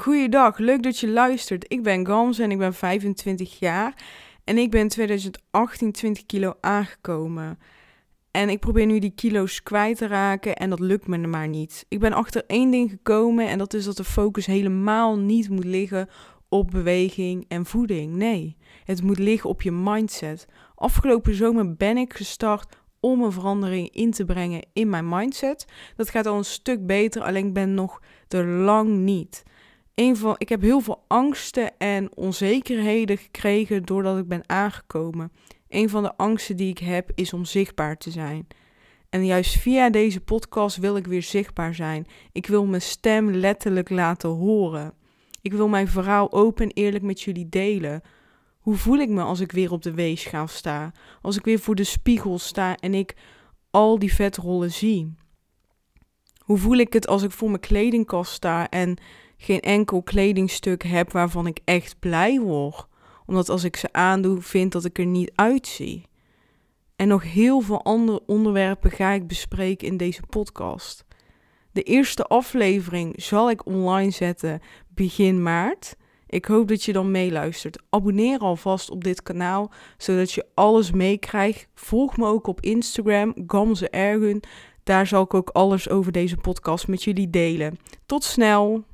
Goeiedag, leuk dat je luistert. Ik ben Gams en ik ben 25 jaar. En ik ben 2018 20 kilo aangekomen. En ik probeer nu die kilo's kwijt te raken en dat lukt me maar niet. Ik ben achter één ding gekomen en dat is dat de focus helemaal niet moet liggen op beweging en voeding. Nee, het moet liggen op je mindset. Afgelopen zomer ben ik gestart om een verandering in te brengen in mijn mindset. Dat gaat al een stuk beter, alleen ik ben nog er lang niet. Een van, ik heb heel veel angsten en onzekerheden gekregen doordat ik ben aangekomen. Een van de angsten die ik heb is om zichtbaar te zijn. En juist via deze podcast wil ik weer zichtbaar zijn. Ik wil mijn stem letterlijk laten horen. Ik wil mijn verhaal open en eerlijk met jullie delen. Hoe voel ik me als ik weer op de weegschaal sta? Als ik weer voor de spiegel sta en ik al die vetrollen zie? Hoe voel ik het als ik voor mijn kledingkast sta en geen enkel kledingstuk heb waarvan ik echt blij word? Omdat als ik ze aandoe, vind dat ik er niet uitzie. En nog heel veel andere onderwerpen ga ik bespreken in deze podcast. De eerste aflevering zal ik online zetten begin maart. Ik hoop dat je dan meeluistert. Abonneer alvast op dit kanaal, zodat je alles meekrijgt. Volg me ook op Instagram, Gamze Ergun. Daar zal ik ook alles over deze podcast met jullie delen. Tot snel!